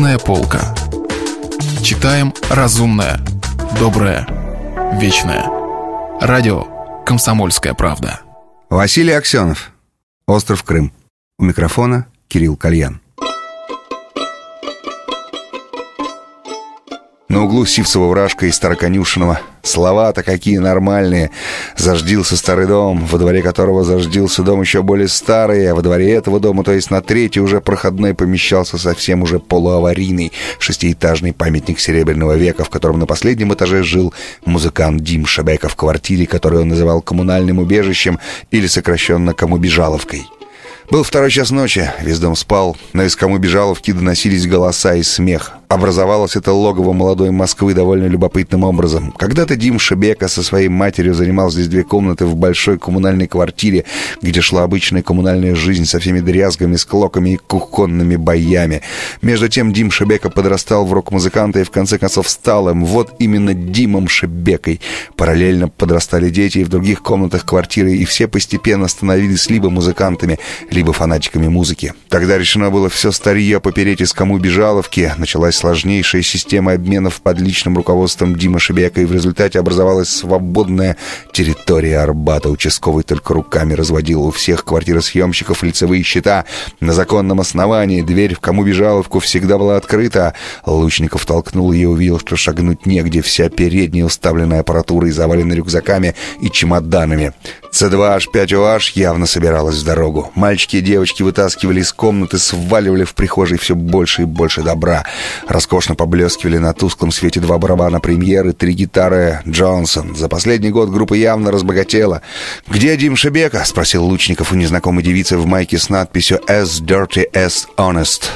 Книжная полка. Читаем разумное, доброе, вечное. Радио «Комсомольская правда». Василий Аксенов. Остров Крым. У микрофона Кирилл Кальян. На углу Сивцева вражка и Староконюшиного. Слова-то какие нормальные. Заждился старый дом, во дворе которого заждился дом еще более старый, а во дворе этого дома, то есть на третий уже проходной, помещался совсем уже полуаварийный шестиэтажный памятник Серебряного века, в котором на последнем этаже жил музыкант Дим Шебека в квартире, которую он называл коммунальным убежищем или сокращенно Комубежаловкой. Был второй час ночи, весь дом спал, но из Комубежаловки доносились голоса и смех. Образовалось это логово молодой Москвы довольно любопытным образом. Когда-то Дим Шебека со своей матерью занимал здесь две комнаты в большой коммунальной квартире, где шла обычная коммунальная жизнь со всеми дрязгами, склоками и кухонными боями. Между тем Дим Шебека подрастал в рок-музыканта и в конце концов стал им. Вот именно Димом Шебекой. Параллельно подрастали дети и в других комнатах квартиры, и все постепенно становились либо музыкантами, либо фанатиками музыки. Тогда решено было все старье попереть из кому бежаловки. Началась сложнейшая система обменов под личным руководством Димы Шебека, и в результате образовалась свободная территория Арбата. Участковый только руками разводил у всех квартиросъемщиков лицевые счета. На законном основании дверь в кому бежаловку всегда была открыта. Лучников толкнул ее и увидел, что шагнуть негде. Вся передняя уставлена аппаратурой, завалена рюкзаками и чемоданами. С2H5OH явно собиралась в дорогу. Мальчики и девочки вытаскивали из комнаты, сваливали в прихожей все больше и больше добра. Роскошно поблескивали на тусклом свете два барабана премьеры, три гитары Джонсон. За последний год группа явно разбогатела. «Где Дим Шебека?» — спросил Лучников у незнакомой девицы в майке с надписью «As dirty as honest».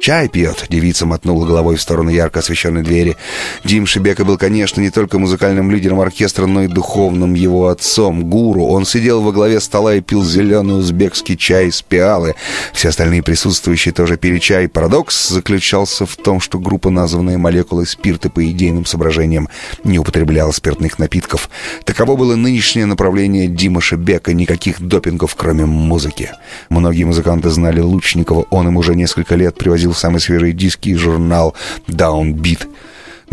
«Чай пьет», — девица мотнула головой в сторону ярко освещенной двери. Дим Шебека был, конечно, не только музыкальным лидером оркестра, но и духовным его отцом, гуру. Он сидел во главе стола и пил зеленый узбекский чай из пиалы. Все остальные присутствующие тоже пили чай. Парадокс заключался в том, что группа, названная молекулой спирта по идейным соображениям, не употребляла спиртных напитков. Таково было нынешнее направление Дима Шебека. Никаких допингов, кроме музыки. Многие музыканты знали Лучникова. Он им уже несколько лет привозил самый свежий диски и журнал Downbeat.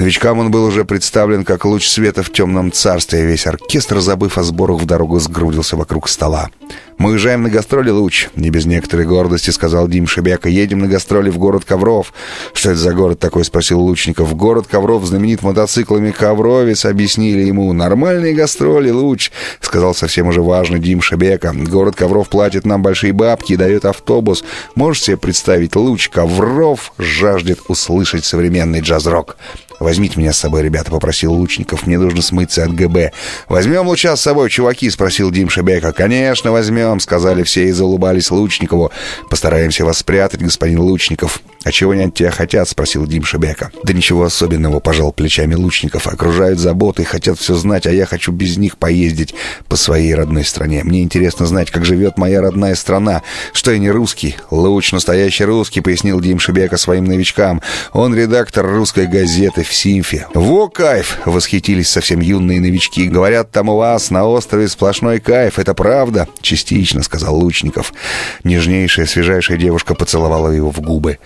Новичкам он был уже представлен как луч света в темном царстве. Весь оркестр, забыв о сборах в дорогу, сгрудился вокруг стола. «Мы уезжаем на гастроли, Луч», — не без некоторой гордости сказал Дим Шебека. «Едем на гастроли в город Ковров». «Что это за город такой?» — спросил Лучников. «Город Ковров знаменит мотоциклами Ковровец», — объяснили ему. «Нормальные гастроли, Луч», — сказал совсем уже важно Дим Шебека. «Город Ковров платит нам большие бабки и дает автобус. Можешь себе представить, Луч Ковров жаждет услышать современный джаз-рок». «Возьмите меня с собой, ребята», — попросил Лучников. «Мне нужно смыться от ГБ». «Возьмем Луча с собой, чуваки?» — спросил Дим Шебека. «Конечно, возьмем», — сказали все и заулыбались Лучникову. «Постараемся вас спрятать, господин Лучников». «А чего они от тебя хотят?» — спросил Дим Шебека. «Да ничего особенного», — пожал плечами Лучников. «Окружают заботы, хотят все знать, а я хочу без них поездить по своей родной стране. Мне интересно знать, как живет моя родная страна. Что я не русский?» «Луч настоящий русский», — пояснил Дим Шебека своим новичкам. «Он редактор русской газеты в Симфе». «Во кайф!» — восхитились совсем юные новички. «Говорят, там у вас на острове сплошной кайф. Это правда?» «Частично», — сказал Лучников. Нежнейшая, свежайшая девушка поцеловала его в губы.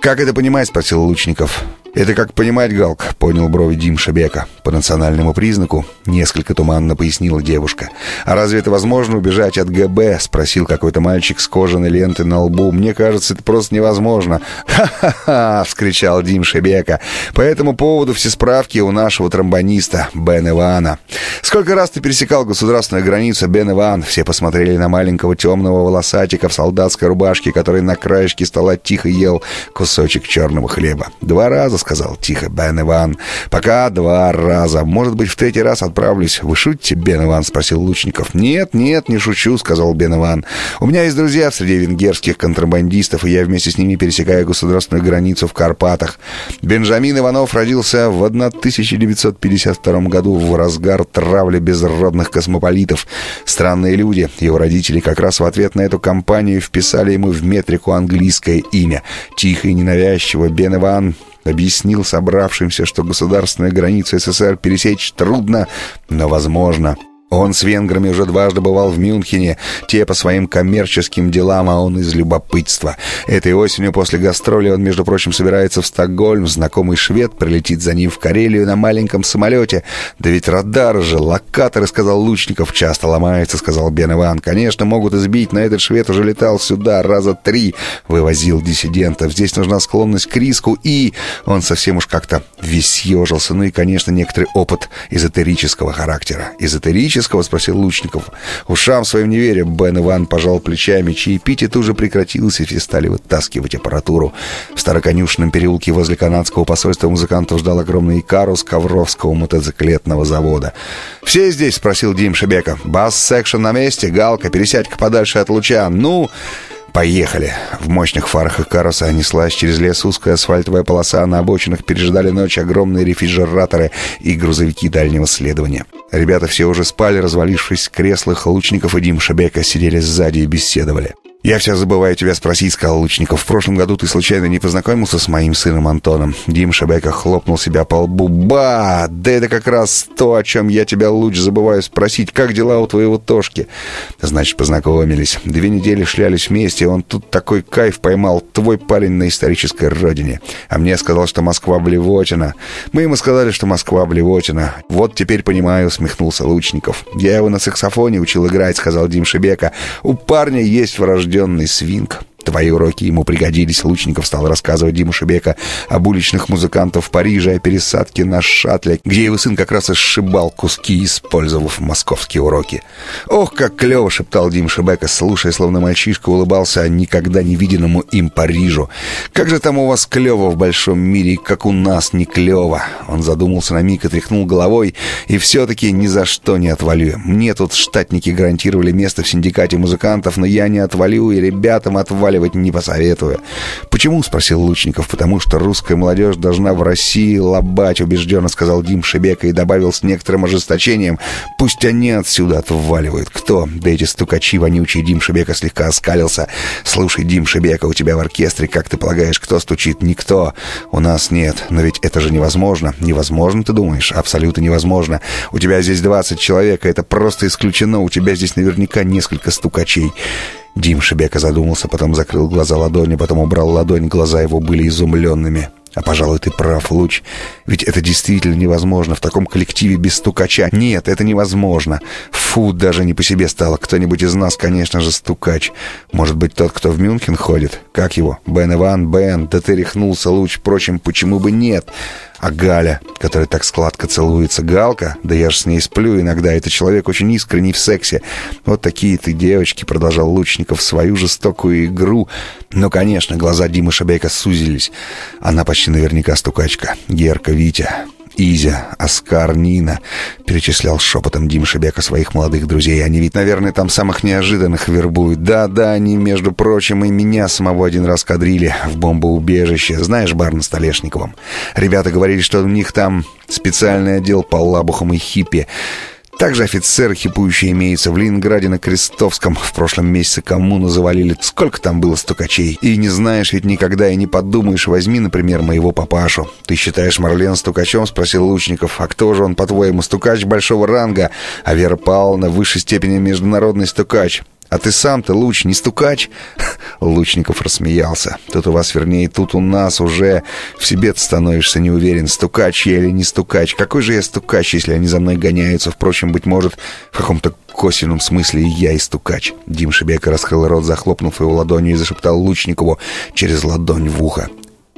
«Как это понимать?» — спросил Лучников. «Это как понимать, Галк», — понял брови Дим Шебека. По национальному признаку несколько туманно пояснила девушка. «А разве это возможно убежать от ГБ?» — спросил какой-то мальчик с кожаной лентой на лбу. «Мне кажется, это просто невозможно». «Ха-ха-ха!» — вскричал Дим Шебека. «По этому поводу все справки у нашего тромбониста Бен Ивана». «Сколько раз ты пересекал государственную границу, Бен Иван?» Все посмотрели на маленького темного волосатика в солдатской рубашке, который на краешке стола тихо ел кусочек черного хлеба. «Два раза», сказал тихо Бен Иван. «Пока два раза. Может быть, в третий раз отправлюсь. Вы шутите, Бен Иван?» — спросил Лучников. «Нет, нет, не шучу», — сказал Бен Иван. «У меня есть друзья среди венгерских контрабандистов, и я вместе с ними пересекаю государственную границу в Карпатах. Бенджамин Иванов родился в 1952 году в разгар травли безродных космополитов. Странные люди. Его родители как раз в ответ на эту кампанию вписали ему в метрику английское имя. Тихо и ненавязчиво Бен Иван объяснил собравшимся, что государственную границу СССР пересечь трудно, но возможно. Он с венграми уже дважды бывал в Мюнхене, те по своим коммерческим делам, а он из любопытства. Этой осенью после гастроли он, между прочим, собирается в Стокгольм. Знакомый швед прилетит за ним в Карелию на маленьком самолете. Да ведь радар же, локаторы, сказал Лучников, часто ломается, сказал Бен Иван. Конечно, могут избить, но этот швед уже летал сюда раза три, вывозил диссидентов. Здесь нужна склонность к риску и... Он совсем уж как-то весь съежился. Ну и, конечно, некоторый опыт эзотерического характера. Эзотерический Лучинского?» — спросил Лучников. «Ушам своим не веря». Бен Иван пожал плечами. Чаепитие тут же прекратилось, и все стали вытаскивать аппаратуру. В Староконюшном переулке возле канадского посольства музыкантов ждал огромный Икарус Ковровского мотоциклетного завода. «Все здесь?» — спросил Дим Шебека. «Bass section на месте. Галка, пересядь-ка подальше от луча. Ну...» Поехали. В мощных фарах Икаруса неслась через лес узкая асфальтовая полоса, на обочинах пережидали ночь огромные рефрижераторы и грузовики дальнего следования. Ребята все уже спали, развалившись в креслах, Лучников и Дим Шебека сидели сзади и беседовали. «Я все забываю тебя спросить», — сказал Лучников. «В прошлом году ты случайно не познакомился с моим сыном Антоном?» Дим Шебека хлопнул себя по лбу. «Ба! Да это как раз то, о чем я тебя, Луч, забываю спросить. Как дела у твоего Тошки?» «Значит, познакомились. Две недели шлялись вместе, он тут такой кайф поймал. Твой парень на исторической родине. А мне сказал, что Москва блевотина. Мы ему сказали, что Москва блевотина. Вот теперь понимаю», — смехнулся Лучников. «Я его на саксофоне учил играть», — сказал Дим Шебека. «У парня есть врожденный прирожденный свинг. Твои уроки ему пригодились. Лучников стал рассказывать Диму Шебека об уличных музыкантах в Париже, о пересадке на шаттле, где его сын как раз и сшибал куски, использовав московские уроки. «Ох, как клево!» — шептал Дим Шебека, слушая, словно мальчишка улыбался о никогда не виденному им Парижу. «Как же там у вас клево в большом мире, как у нас не клево!» Он задумался на миг и тряхнул головой, и все-таки ни за что не отвалю. Мне тут штатники гарантировали место в синдикате музыкантов, но я не отвалю, и ребятам отвалю сваливать не посоветую. «Почему?» — спросил Лучников. «Потому что русская молодежь должна в России лобать», — убежденно сказал Дим Шебека и добавил с некоторым ожесточением. «Пусть они отсюда отваливают. Кто?» Да эти стукачи вонючие. Дим Шебека слегка оскалился. «Слушай, Дим Шебека, у тебя в оркестре, как ты полагаешь, кто стучит? Никто. У нас нет. Но ведь это же невозможно. Невозможно, ты думаешь? Абсолютно невозможно. У тебя здесь 20 человек, это просто исключено. У тебя здесь наверняка несколько стукачей». Дим Шебека задумался, потом закрыл глаза ладонью, потом убрал ладонь, глаза его были изумленными. А, пожалуй, ты прав, Луч. Ведь это действительно невозможно в таком коллективе без стукача. Нет, это невозможно. Фу, даже не по себе стало. Кто-нибудь из нас, конечно же, стукач. Может быть, тот, кто в Мюнхен ходит? Как его? Бен Иван, Бен. Да ты рехнулся, Луч. Впрочем, почему бы нет? А Галя, которая так складко целуется, Галка, да я ж с ней сплю иногда, это человек очень искренний в сексе. Вот такие ты девочки, продолжал Лучников свою жестокую игру. Но, конечно, глаза Димы Шабейка сузились. Она почти наверняка стукачка. Герка, Витя. Изя, Оскар, Нина. Перечислял шепотом Дим Шебека своих молодых друзей. Они ведь, наверное, там самых неожиданных вербуют. Да-да, они, между прочим, и меня самого один раз кадрили в бомбоубежище. Знаешь, бар на Столешниковом? Ребята говорили, что у них там специальный отдел по лабухам и хиппи. Также офицер хипующий имеется в Ленинграде на Крестовском. В прошлом месяце коммуну завалили. Сколько там было стукачей? И не знаешь ведь никогда и не подумаешь. Возьми, например, моего папашу. Ты считаешь Марлен стукачом? Спросил Лучников. А кто же он, по-твоему, стукач большого ранга? А Вера Павловна в высшей степени международный стукач. А ты сам-то, Луч, не стукач?» Лучников рассмеялся. «Тут у вас, вернее, тут у нас уже в себе ты становишься не уверен, стукач я или не стукач. Какой же я стукач, если они за мной гоняются? Впрочем, быть может, в каком-то косвенном смысле и я и стукач». Дим Шебека раскрыл рот, захлопнув его ладонью, и зашептал Лучникову через ладонь в ухо.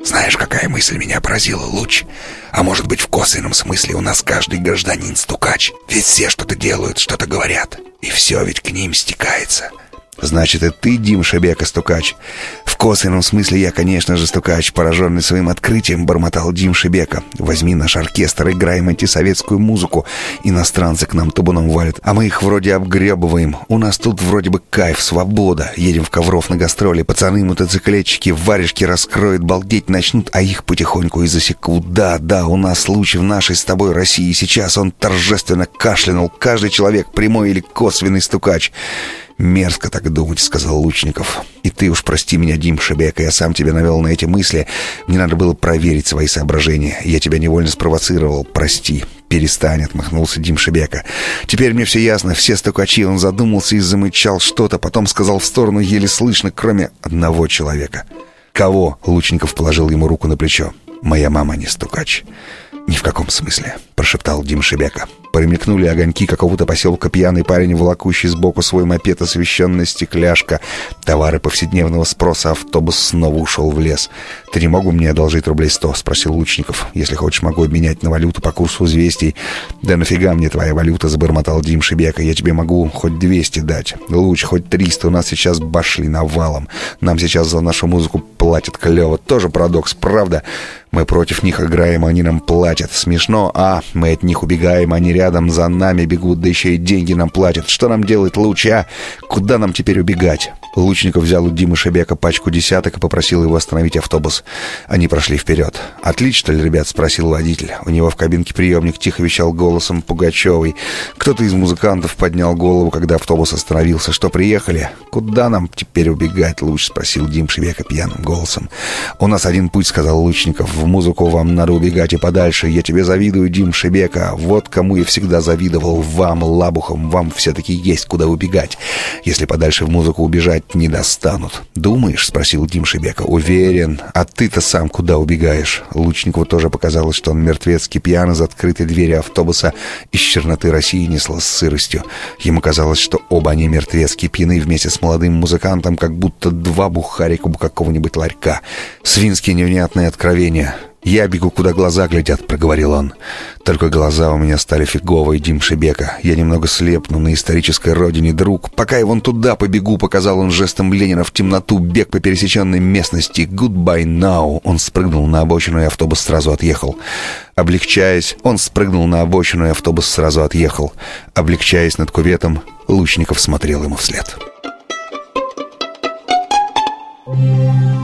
Знаешь, какая мысль меня поразила, Луч? А может быть, в косвенном смысле у нас каждый гражданин стукач? Ведь все что-то делают, что-то говорят. И все ведь к ним стекается. Значит, и ты, Дим Шебека, стукач. В косвенном смысле я, конечно же, стукач, пораженный своим открытием, бормотал Дим Шебека. Возьми наш оркестр, играем антисоветскую музыку. Иностранцы к нам табуном валят, а мы их вроде обгребываем. У нас тут вроде бы кайф, свобода. Едем в Ковров на гастроли, пацаны, мотоциклетчики, варежки раскроют, балдеть начнут, а их потихоньку и засекут. Да, да, у нас случай в нашей с тобой России. Сейчас он торжественно кашлянул. Каждый человек, прямой или косвенный стукач. «Мерзко так думать», — сказал Лучников. «И ты уж прости меня, Дим Шебека, я сам тебя навел на эти мысли. Мне надо было проверить свои соображения. Я тебя невольно спровоцировал, прости. «Перестань», — отмахнулся Дим Шебека. «Теперь мне все ясно. Все стукачи». Он задумался и замычал что-то, потом сказал в сторону еле слышно, кроме одного человека. «Кого?» — Лучников положил ему руку на плечо. «Моя мама не стукач». «Ни в каком смысле», — прошептал Дим Шебека. Промелькнули огоньки какого-то поселка пьяный парень, волокущий сбоку свой мопед, освещенная стекляшка. Товары повседневного спроса, автобус снова ушел в лес. «Ты не могу мне одолжить рублей сто?» — спросил Лучников. «Если хочешь, могу обменять на валюту по курсу известий». «Да нафига мне твоя валюта?» — забормотал Дим Шебека. «Я тебе могу хоть двести дать. Луч, хоть триста. У нас сейчас башли навалом. Нам сейчас за нашу музыку платят клево. Тоже парадокс, правда?» Мы против них играем, они нам платят. Смешно, а мы от них убегаем, они рядом за нами бегут, да еще и деньги нам платят. Что нам делать лучше, а? Куда нам теперь убегать? Лучников взял у Димы Шебека пачку десяток и попросил его остановить автобус. Они прошли вперед. «Отлично ли, ребят?» — спросил водитель. У него в кабинке приемник тихо вещал голосом Пугачевой. Кто-то из музыкантов поднял голову, когда автобус остановился. «Что, приехали?» «Куда нам теперь убегать, Луч?» — спросил Дим Шебека пьяным голосом. «У нас один путь», — сказал Лучников. «В музыку вам надо убегать и подальше. Я тебе завидую, Дим Шебека. Вот кому я всегда завидовал. Вам, лабухам, вам все-таки есть куда убегать. Если подальше в музыку убежать, не достанут. «Думаешь?» — спросил Дим Шебека. «Уверен. А ты-то сам куда убегаешь?» Лучникову тоже показалось, что он мертвецкий пьян из открытой двери автобуса из черноты России несло с сыростью. Ему казалось, что оба они мертвецки пьяны вместе с молодым музыкантом, как будто два бухарика у какого-нибудь ларька. Свинские невнятные откровения. «Я бегу, куда глаза глядят», — проговорил он. «Только глаза у меня стали фиговые, Дим Шебека. Я немного слепну на исторической родине, друг. Пока я вон туда побегу», — показал он жестом Ленина в темноту, бег по пересеченной местности. «Goodbye now». Он спрыгнул на обочину, и автобус сразу отъехал. Облегчаясь, он спрыгнул на обочину, и автобус сразу отъехал. Облегчаясь над куветом, Лучников смотрел ему вслед.